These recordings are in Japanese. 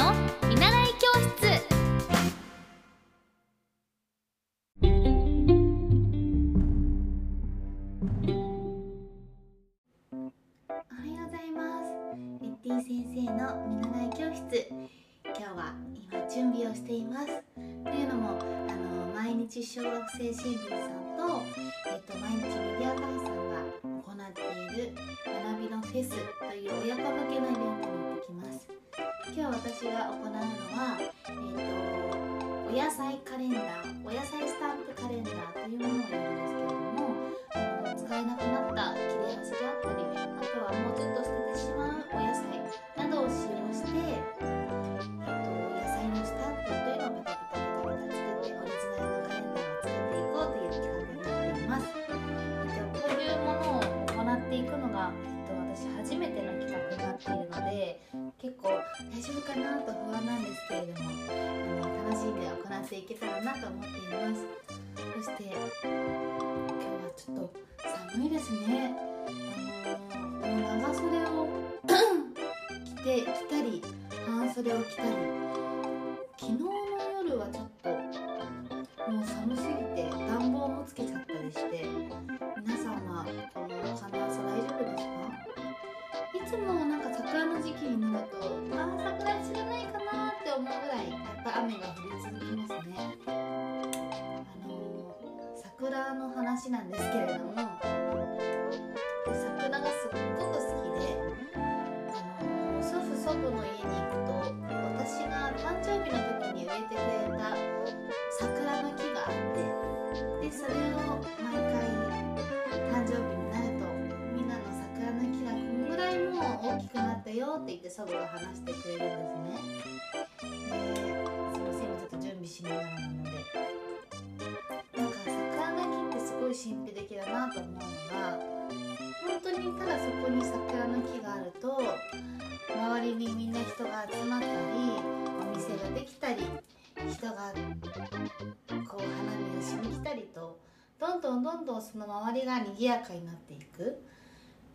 の見習い教室。おはようございます。エッティ先生の見習い教室。今日は今準備をしています。というのもあの毎日小学生新聞さんと,、えっと毎日メディア会さんが行っている学びのフェスという親子向けのイ今日私が行うのはえっ、とお野菜カレンダーお野菜スタンプカレンダーというものをやるんですけれどもあの使えなくなった切れ端であったりかなと不安なんですけれどもあの楽しんで行っていけたらなと思っていますそして今日はちょっと寒いですね。あの長袖を着て着たり半袖を着たり昨日の夜はちょっともう寒すぎて暖房もつけちゃったりして皆さんはこの寒さ大丈夫ですか？いつも時期になるとあー桜散らないかなって思うぐらいやっぱ雨が降り続きますね。あのー桜の話なんですけれどもったよって言って祖母が話してくれるんですね。ですいませんちょっと準備しながらなので。なんか桜の木ってすごい神秘的だなと思うのが本当にただそこに桜の木があると周りにみんな人が集まったりお店ができたり人がこう花見をしに来たりとどんどんどんどんその周りが賑やかになっていく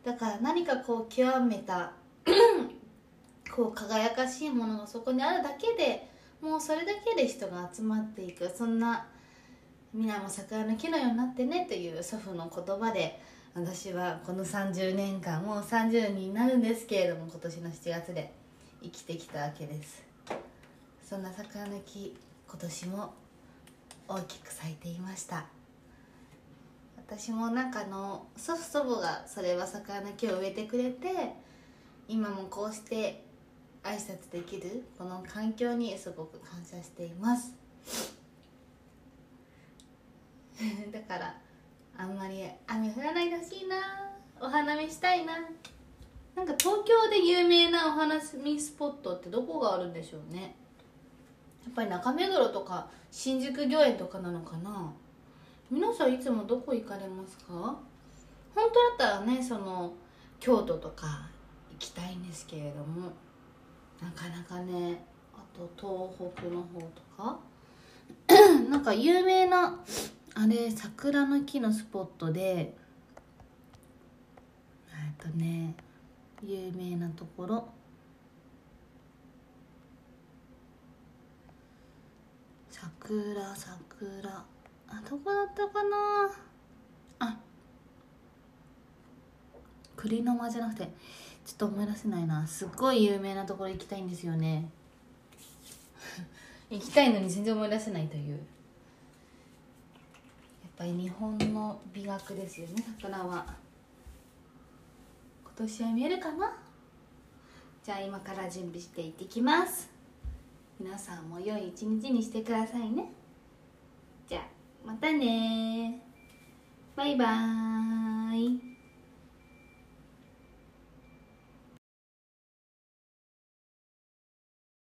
だから何かこう極めた こう輝かしいものがそこにあるだけでもうそれだけで人が集まっていく。そんな皆も桜の木のようになってねという祖父の言葉で私はこの30年間もう30になるんですけれども今年の7月で生きてきたわけです。そんな桜の木今年も大きく咲いていました。私もなんかの祖父祖母がそれは桜の木を植えてくれて今もこうして挨拶できるこの環境にすごく感謝しています。だからあんまり雨降らないでほしいな。お花見したいな。なんか東京で有名なお花見スポットってどこがあるんでしょうね。やっぱり中目黒とか新宿御苑とかなのかな。皆さんいつもどこ行かれますか？本当だったらねその京都とか行きたいんですけれどもなかなかねあと東北の方とか なんか有名なあれ桜の木のスポットでえっとね有名なところ。桜桜。あどこだったかなあ栗の間じゃなくてちょっと思い出せないな。すっごい有名なところ行きたいんですよね。行きたいのに全然思い出せないという。やっぱり日本の美学ですよね桜は。今年は見えるかな？じゃあ今から準備していってきます。皆さんも良い一日にしてくださいね。じゃあまたねバイバーイ。